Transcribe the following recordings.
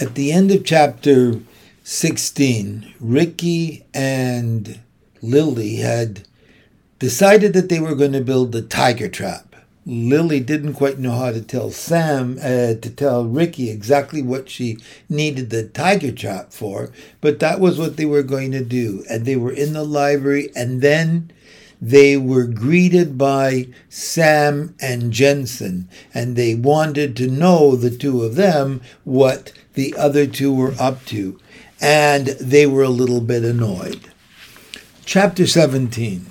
At the end of chapter 16, Ricky and Lily had decided that they were going to build the tiger trap. Lily didn't quite know how to tell Sam, uh, to tell Ricky exactly what she needed the tiger trap for, but that was what they were going to do. And they were in the library, and then they were greeted by Sam and Jensen, and they wanted to know, the two of them, what the other two were up to. And they were a little bit annoyed. Chapter 17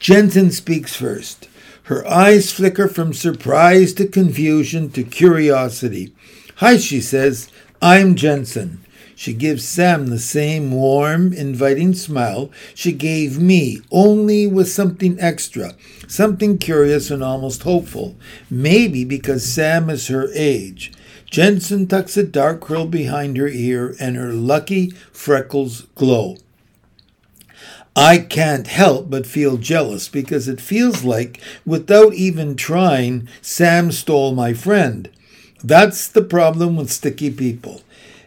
Jensen speaks first. Her eyes flicker from surprise to confusion to curiosity. Hi, she says. I'm Jensen. She gives Sam the same warm, inviting smile she gave me, only with something extra, something curious and almost hopeful. Maybe because Sam is her age. Jensen tucks a dark curl behind her ear, and her lucky freckles glow. I can't help but feel jealous because it feels like, without even trying, Sam stole my friend. That's the problem with sticky people.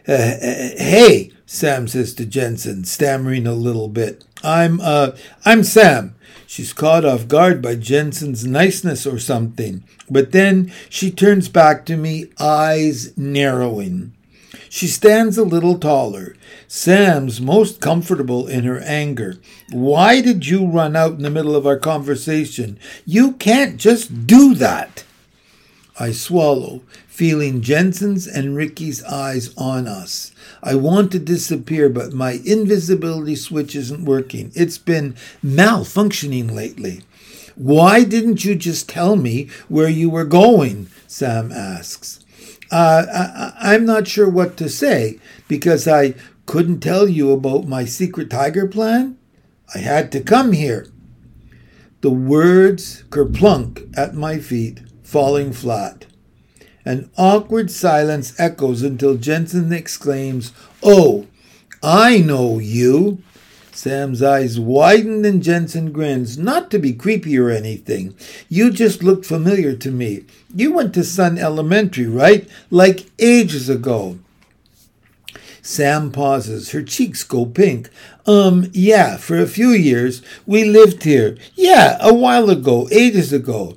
Uh, uh, hey, Sam says to Jensen, stammering a little bit. I'm, uh, I'm Sam. She's caught off guard by Jensen's niceness or something. But then she turns back to me, eyes narrowing. She stands a little taller. Sam's most comfortable in her anger. Why did you run out in the middle of our conversation? You can't just do that. I swallow, feeling Jensen's and Ricky's eyes on us. I want to disappear, but my invisibility switch isn't working. It's been malfunctioning lately. Why didn't you just tell me where you were going? Sam asks. Uh, I, I'm not sure what to say because I couldn't tell you about my secret tiger plan. I had to come here. The words kerplunk at my feet, falling flat. An awkward silence echoes until Jensen exclaims, Oh, I know you. Sam's eyes widen and Jensen grins, not to be creepy or anything. You just looked familiar to me. You went to Sun Elementary, right? Like ages ago. Sam pauses. Her cheeks go pink. Um, yeah, for a few years. We lived here. Yeah, a while ago, ages ago.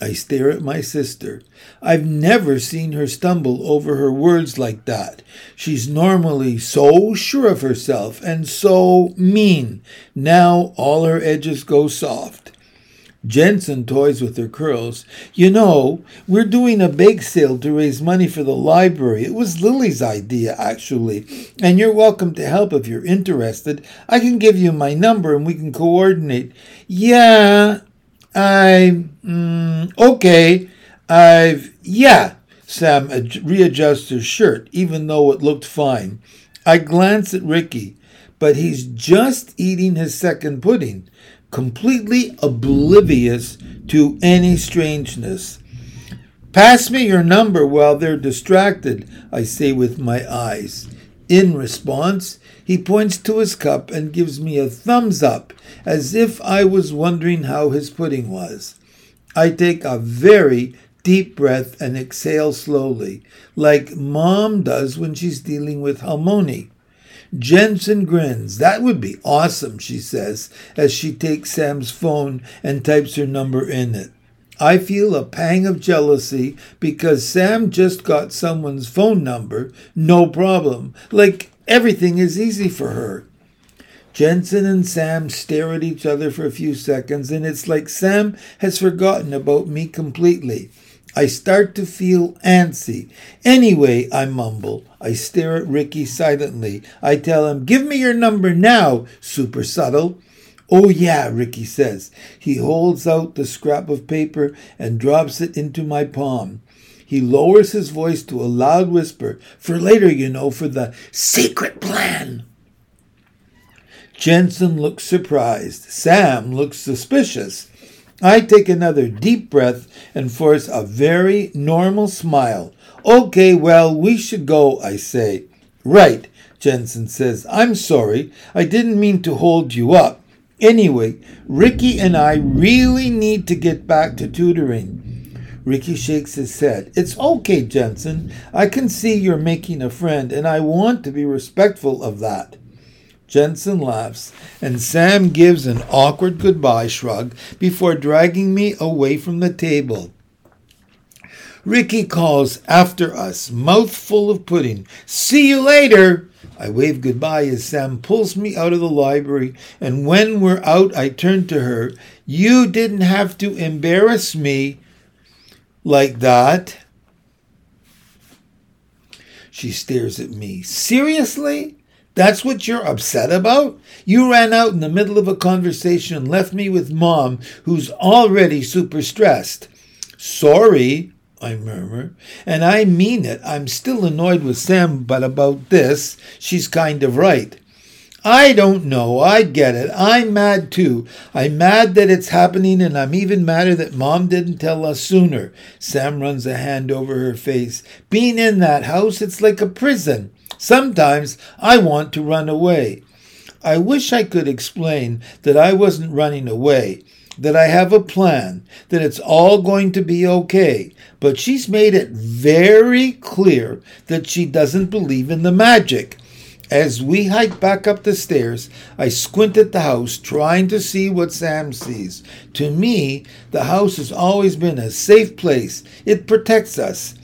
I stare at my sister. I've never seen her stumble over her words like that. She's normally so sure of herself and so mean. Now all her edges go soft. Jensen toys with her curls. You know, we're doing a bake sale to raise money for the library. It was Lily's idea, actually, and you're welcome to help if you're interested. I can give you my number and we can coordinate. Yeah, I, mm, okay, I've, yeah. Sam readjusts his shirt, even though it looked fine. I glance at Ricky, but he's just eating his second pudding, completely oblivious to any strangeness. Pass me your number while they're distracted, I say with my eyes. In response, he points to his cup and gives me a thumbs up, as if I was wondering how his pudding was. I take a very deep breath and exhale slowly, like Mom does when she's dealing with Halmoni. Jensen grins. That would be awesome, she says, as she takes Sam's phone and types her number in it. I feel a pang of jealousy because Sam just got someone's phone number, no problem. Like Everything is easy for her. Jensen and Sam stare at each other for a few seconds, and it's like Sam has forgotten about me completely. I start to feel antsy. Anyway, I mumble. I stare at Ricky silently. I tell him, Give me your number now, super subtle. Oh, yeah, Ricky says. He holds out the scrap of paper and drops it into my palm. He lowers his voice to a loud whisper, for later, you know, for the secret plan. Jensen looks surprised. Sam looks suspicious. I take another deep breath and force a very normal smile. Okay, well, we should go, I say. Right, Jensen says. I'm sorry. I didn't mean to hold you up. Anyway, Ricky and I really need to get back to tutoring. Ricky shakes his head. It's okay, Jensen. I can see you're making a friend, and I want to be respectful of that. Jensen laughs, and Sam gives an awkward goodbye shrug before dragging me away from the table. Ricky calls after us, mouthful of pudding. See you later! I wave goodbye as Sam pulls me out of the library, and when we're out, I turn to her. You didn't have to embarrass me like that. She stares at me. Seriously? That's what you're upset about? You ran out in the middle of a conversation and left me with mom, who's already super stressed. Sorry, I murmur, and I mean it. I'm still annoyed with Sam, but about this, she's kind of right. I don't know. I get it. I'm mad too. I'm mad that it's happening, and I'm even madder that Mom didn't tell us sooner. Sam runs a hand over her face. Being in that house, it's like a prison. Sometimes I want to run away. I wish I could explain that I wasn't running away, that I have a plan, that it's all going to be okay. But she's made it very clear that she doesn't believe in the magic. As we hike back up the stairs, I squint at the house, trying to see what Sam sees. To me, the house has always been a safe place. It protects us.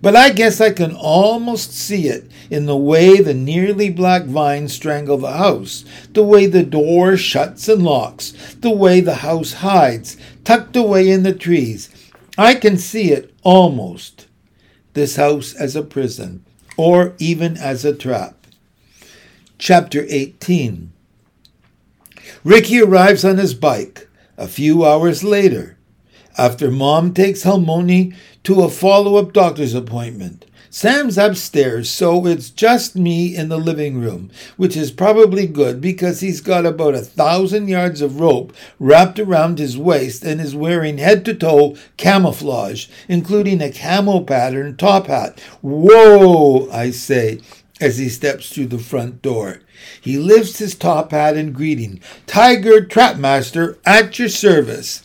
But I guess I can almost see it in the way the nearly black vines strangle the house, the way the door shuts and locks, the way the house hides, tucked away in the trees. I can see it almost. This house as a prison, or even as a trap. Chapter 18 Ricky arrives on his bike a few hours later, after Mom takes Halmoni to a follow up doctor's appointment. Sam's upstairs, so it's just me in the living room, which is probably good because he's got about a thousand yards of rope wrapped around his waist and is wearing head to toe camouflage, including a camo pattern top hat. Whoa, I say, as he steps through the front door. He lifts his top hat in greeting. Tiger Trapmaster at your service.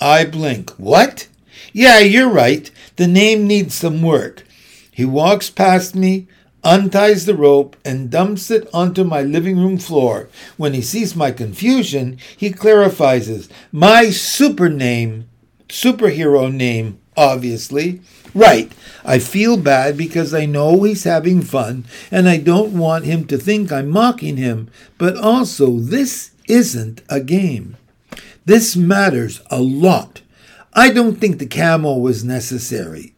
I blink. What? Yeah, you're right. The name needs some work. He walks past me, unties the rope, and dumps it onto my living room floor. When he sees my confusion, he clarifies my super name, superhero name, obviously. Right. I feel bad because I know he's having fun and I don't want him to think I'm mocking him. But also, this isn't a game. This matters a lot. I don't think the camo was necessary.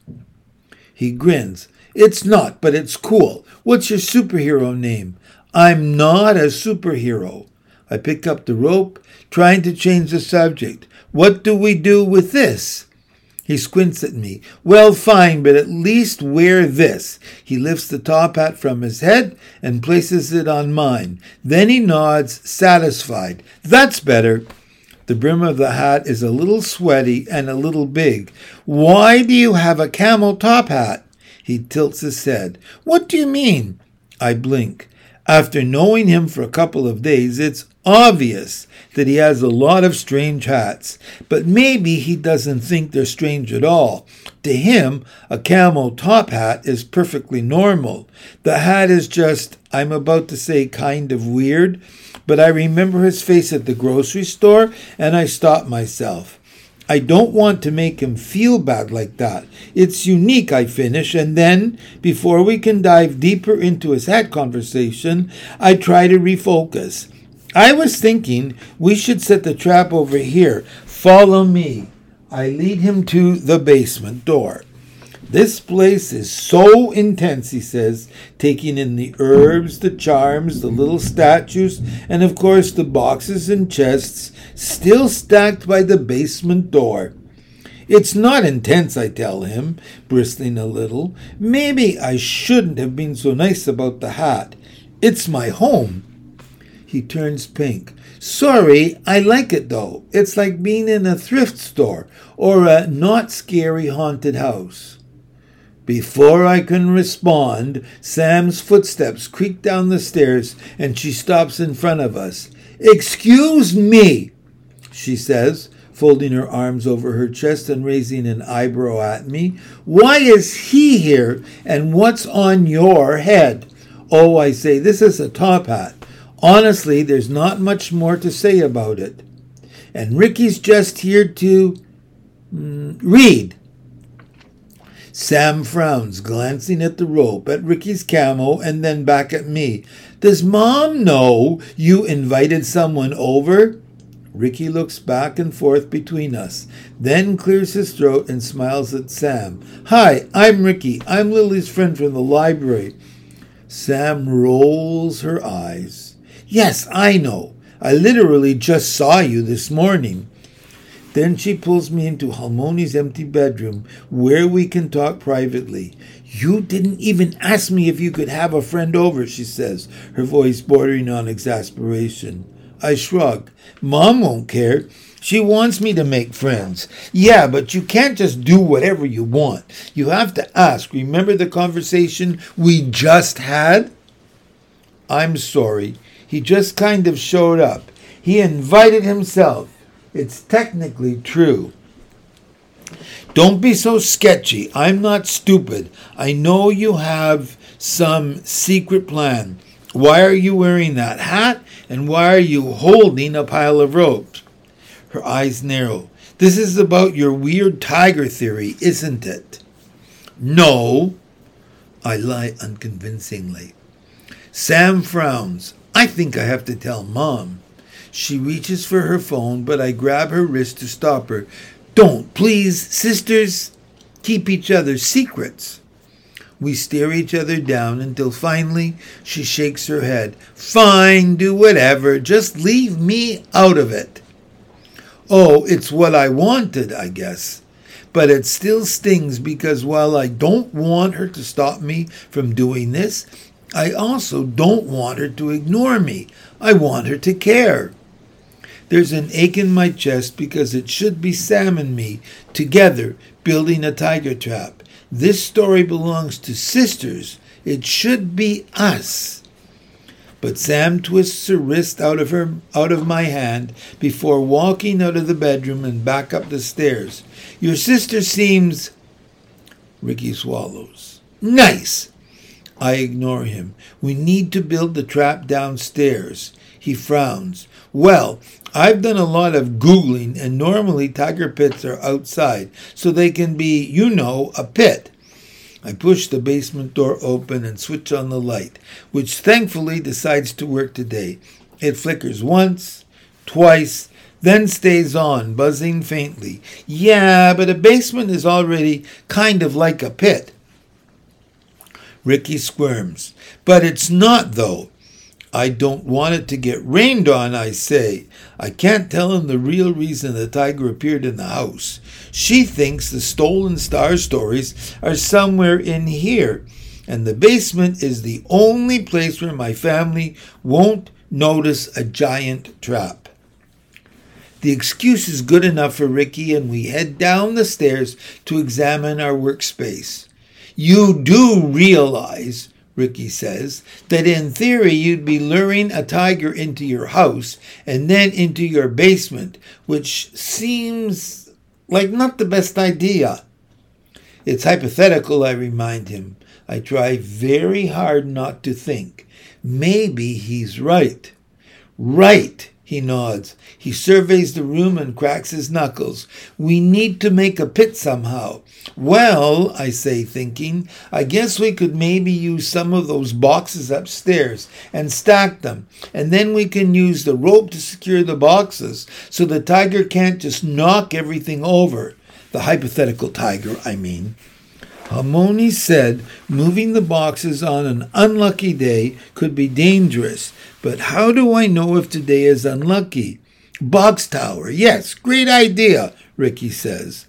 He grins. It's not, but it's cool. What's your superhero name? I'm not a superhero. I pick up the rope, trying to change the subject. What do we do with this? He squints at me. Well, fine, but at least wear this. He lifts the top hat from his head and places it on mine. Then he nods, satisfied. That's better. The brim of the hat is a little sweaty and a little big. Why do you have a camel top hat? He tilts his head. What do you mean? I blink. After knowing him for a couple of days, it's obvious that he has a lot of strange hats, but maybe he doesn't think they're strange at all. To him, a camel top hat is perfectly normal. The hat is just, I'm about to say, kind of weird, but I remember his face at the grocery store and I stop myself. I don't want to make him feel bad like that. It's unique, I finish, and then, before we can dive deeper into his hat conversation, I try to refocus. I was thinking we should set the trap over here. Follow me. I lead him to the basement door. This place is so intense, he says, taking in the herbs, the charms, the little statues, and of course the boxes and chests still stacked by the basement door. It's not intense, I tell him, bristling a little. Maybe I shouldn't have been so nice about the hat. It's my home. He turns pink. Sorry, I like it though. It's like being in a thrift store or a not scary haunted house. Before I can respond, Sam's footsteps creak down the stairs and she stops in front of us. Excuse me, she says, folding her arms over her chest and raising an eyebrow at me. Why is he here, and what's on your head? Oh, I say, this is a top hat. Honestly, there's not much more to say about it. And Ricky's just here to mm, read. Sam frowns, glancing at the rope, at Ricky's camo, and then back at me. Does Mom know you invited someone over? Ricky looks back and forth between us, then clears his throat and smiles at Sam. Hi, I'm Ricky. I'm Lily's friend from the library. Sam rolls her eyes. Yes, I know. I literally just saw you this morning. Then she pulls me into Halmoni's empty bedroom where we can talk privately. You didn't even ask me if you could have a friend over, she says, her voice bordering on exasperation. I shrug. Mom won't care. She wants me to make friends. Yeah, but you can't just do whatever you want. You have to ask. Remember the conversation we just had? I'm sorry. He just kind of showed up. He invited himself. It's technically true. Don't be so sketchy. I'm not stupid. I know you have some secret plan. Why are you wearing that hat? And why are you holding a pile of ropes? Her eyes narrow. This is about your weird tiger theory, isn't it? No. I lie unconvincingly. Sam frowns. I think I have to tell Mom. She reaches for her phone, but I grab her wrist to stop her. Don't, please, sisters. Keep each other's secrets. We stare each other down until finally she shakes her head. Fine, do whatever. Just leave me out of it. Oh, it's what I wanted, I guess. But it still stings because while I don't want her to stop me from doing this, I also don't want her to ignore me. I want her to care. There's an ache in my chest because it should be Sam and me together building a tiger trap. This story belongs to sisters. It should be us. But Sam twists her wrist out of her out of my hand before walking out of the bedroom and back up the stairs. Your sister seems Ricky swallows. Nice. I ignore him. We need to build the trap downstairs. He frowns. Well, I've done a lot of Googling, and normally tiger pits are outside, so they can be, you know, a pit. I push the basement door open and switch on the light, which thankfully decides to work today. It flickers once, twice, then stays on, buzzing faintly. Yeah, but a basement is already kind of like a pit. Ricky squirms. But it's not, though. I don't want it to get rained on, I say. I can't tell him the real reason the tiger appeared in the house. She thinks the stolen star stories are somewhere in here, and the basement is the only place where my family won't notice a giant trap. The excuse is good enough for Ricky, and we head down the stairs to examine our workspace. You do realize Ricky says, that in theory you'd be luring a tiger into your house and then into your basement, which seems like not the best idea. It's hypothetical, I remind him. I try very hard not to think. Maybe he's right. Right, he nods. He surveys the room and cracks his knuckles. We need to make a pit somehow. Well, I say, thinking, I guess we could maybe use some of those boxes upstairs and stack them, and then we can use the rope to secure the boxes so the tiger can't just knock everything over. The hypothetical tiger, I mean. Halmoni said moving the boxes on an unlucky day could be dangerous, but how do I know if today is unlucky? Box tower, yes, great idea, Ricky says.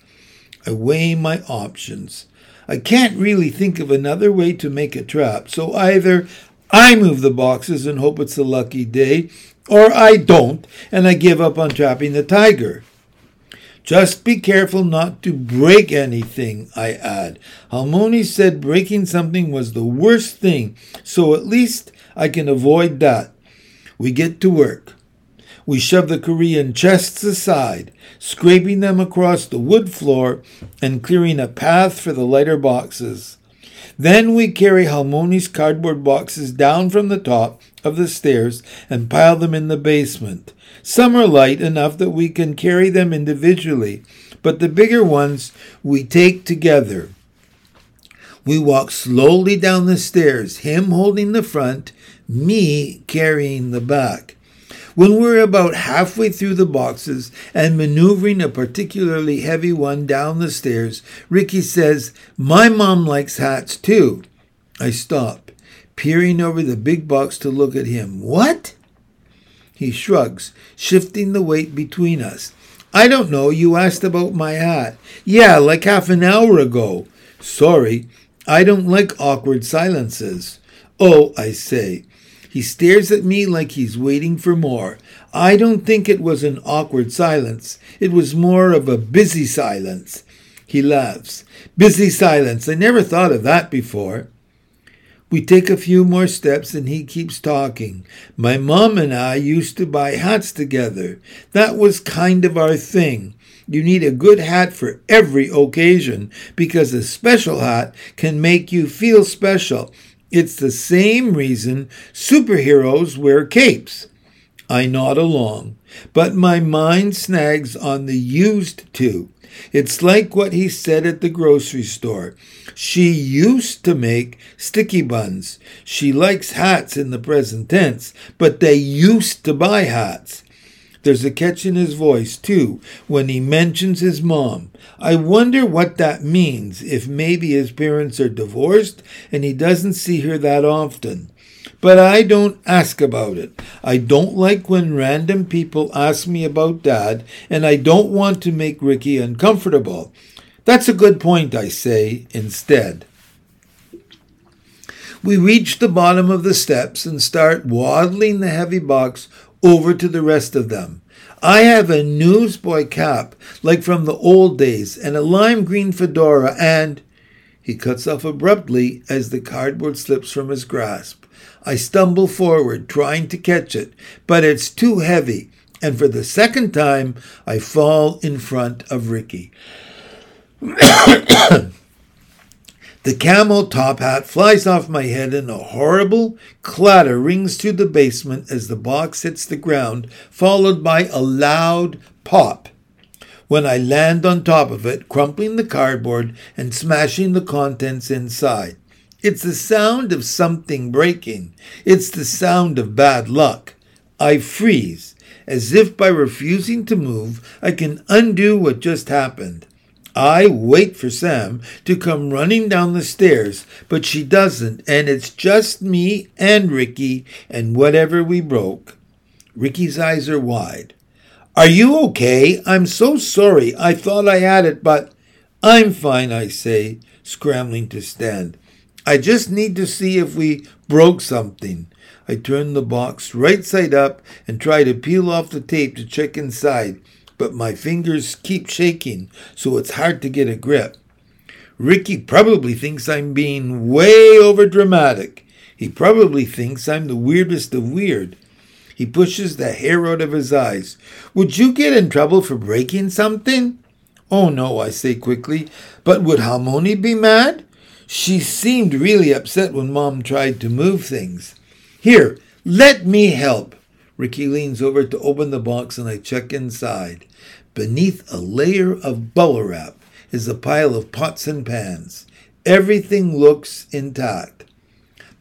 I weigh my options. I can't really think of another way to make a trap, so either I move the boxes and hope it's a lucky day, or I don't and I give up on trapping the tiger. Just be careful not to break anything, I add. Halmoni said breaking something was the worst thing, so at least I can avoid that. We get to work. We shove the Korean chests aside, scraping them across the wood floor and clearing a path for the lighter boxes. Then we carry Halmoni's cardboard boxes down from the top of the stairs and pile them in the basement. Some are light enough that we can carry them individually, but the bigger ones we take together. We walk slowly down the stairs, him holding the front, me carrying the back. When we're about halfway through the boxes and maneuvering a particularly heavy one down the stairs, Ricky says, My mom likes hats too. I stop, peering over the big box to look at him. What? He shrugs, shifting the weight between us. I don't know. You asked about my hat. Yeah, like half an hour ago. Sorry. I don't like awkward silences. Oh, I say. He stares at me like he's waiting for more. I don't think it was an awkward silence. It was more of a busy silence. He laughs. Busy silence. I never thought of that before. We take a few more steps and he keeps talking. My mom and I used to buy hats together. That was kind of our thing. You need a good hat for every occasion because a special hat can make you feel special. It's the same reason superheroes wear capes. I nod along, but my mind snags on the used to. It's like what he said at the grocery store. She used to make sticky buns. She likes hats in the present tense, but they used to buy hats. There's a catch in his voice, too, when he mentions his mom. I wonder what that means, if maybe his parents are divorced and he doesn't see her that often. But I don't ask about it. I don't like when random people ask me about dad, and I don't want to make Ricky uncomfortable. That's a good point, I say, instead. We reach the bottom of the steps and start waddling the heavy box over to the rest of them. I have a newsboy cap, like from the old days, and a lime green fedora, and. He cuts off abruptly as the cardboard slips from his grasp. I stumble forward, trying to catch it, but it's too heavy, and for the second time, I fall in front of Ricky. The camel top hat flies off my head and a horrible clatter rings through the basement as the box hits the ground, followed by a loud pop. When I land on top of it, crumpling the cardboard and smashing the contents inside. It's the sound of something breaking. It's the sound of bad luck. I freeze, as if by refusing to move I can undo what just happened. I wait for Sam to come running down the stairs, but she doesn't, and it's just me and Ricky and whatever we broke. Ricky's eyes are wide. Are you okay? I'm so sorry. I thought I had it, but I'm fine, I say, scrambling to stand. I just need to see if we broke something. I turn the box right side up and try to peel off the tape to check inside but my fingers keep shaking, so it's hard to get a grip. Ricky probably thinks I'm being way over dramatic. He probably thinks I'm the weirdest of weird. He pushes the hair out of his eyes. Would you get in trouble for breaking something? Oh no, I say quickly. But would Halmoni be mad? She seemed really upset when Mom tried to move things. Here, let me help. Ricky leans over to open the box and I check inside. Beneath a layer of bubble wrap is a pile of pots and pans. Everything looks intact.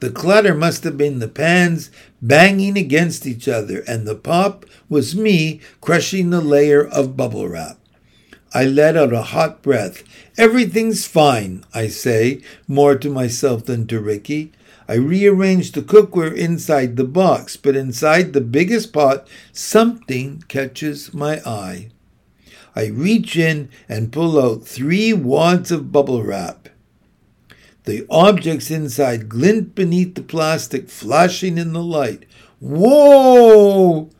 The clatter must have been the pans banging against each other, and the pop was me crushing the layer of bubble wrap. I let out a hot breath. Everything's fine, I say, more to myself than to Ricky. I rearrange the cookware inside the box, but inside the biggest pot, something catches my eye. I reach in and pull out three wads of bubble wrap. The objects inside glint beneath the plastic, flashing in the light. Whoa!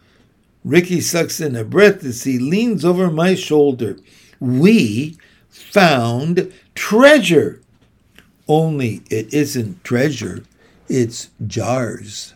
Ricky sucks in a breath as he leans over my shoulder. We found treasure. Only it isn't treasure it's jars.